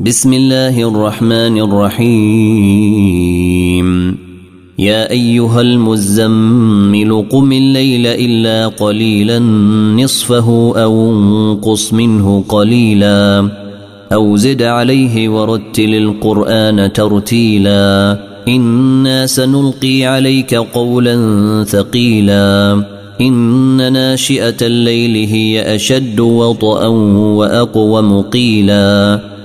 بسم الله الرحمن الرحيم. يا أيها المزمل قم الليل إلا قليلا نصفه أو انقص منه قليلا أو زد عليه ورتل القرآن ترتيلا. إنا سنلقي عليك قولا ثقيلا. إن ناشئة الليل هي أشد وطئا واقوم قيلا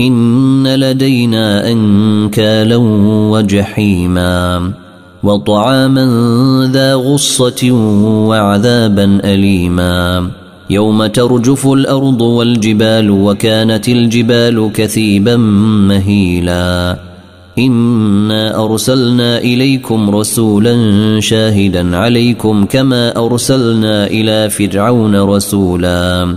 إن لدينا أنكالا وجحيما وطعاما ذا غصة وعذابا أليما يوم ترجف الأرض والجبال وكانت الجبال كثيبا مهيلا إنا أرسلنا إليكم رسولا شاهدا عليكم كما أرسلنا إلى فرعون رسولا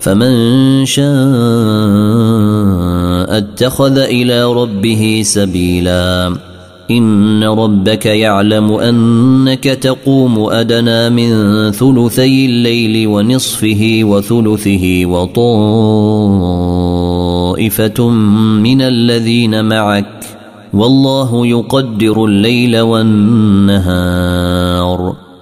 فمن شاء اتخذ إلى ربه سبيلا. إن ربك يعلم أنك تقوم أدنى من ثلثي الليل ونصفه وثلثه وطائفة من الذين معك. والله يقدر الليل والنهار.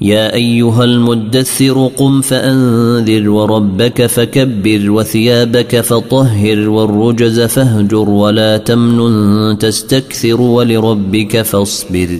يا أيها المدثر قم فأنذر وربك فكبر وثيابك فطهر والرجز فاهجر ولا تمنن تستكثر ولربك فاصبر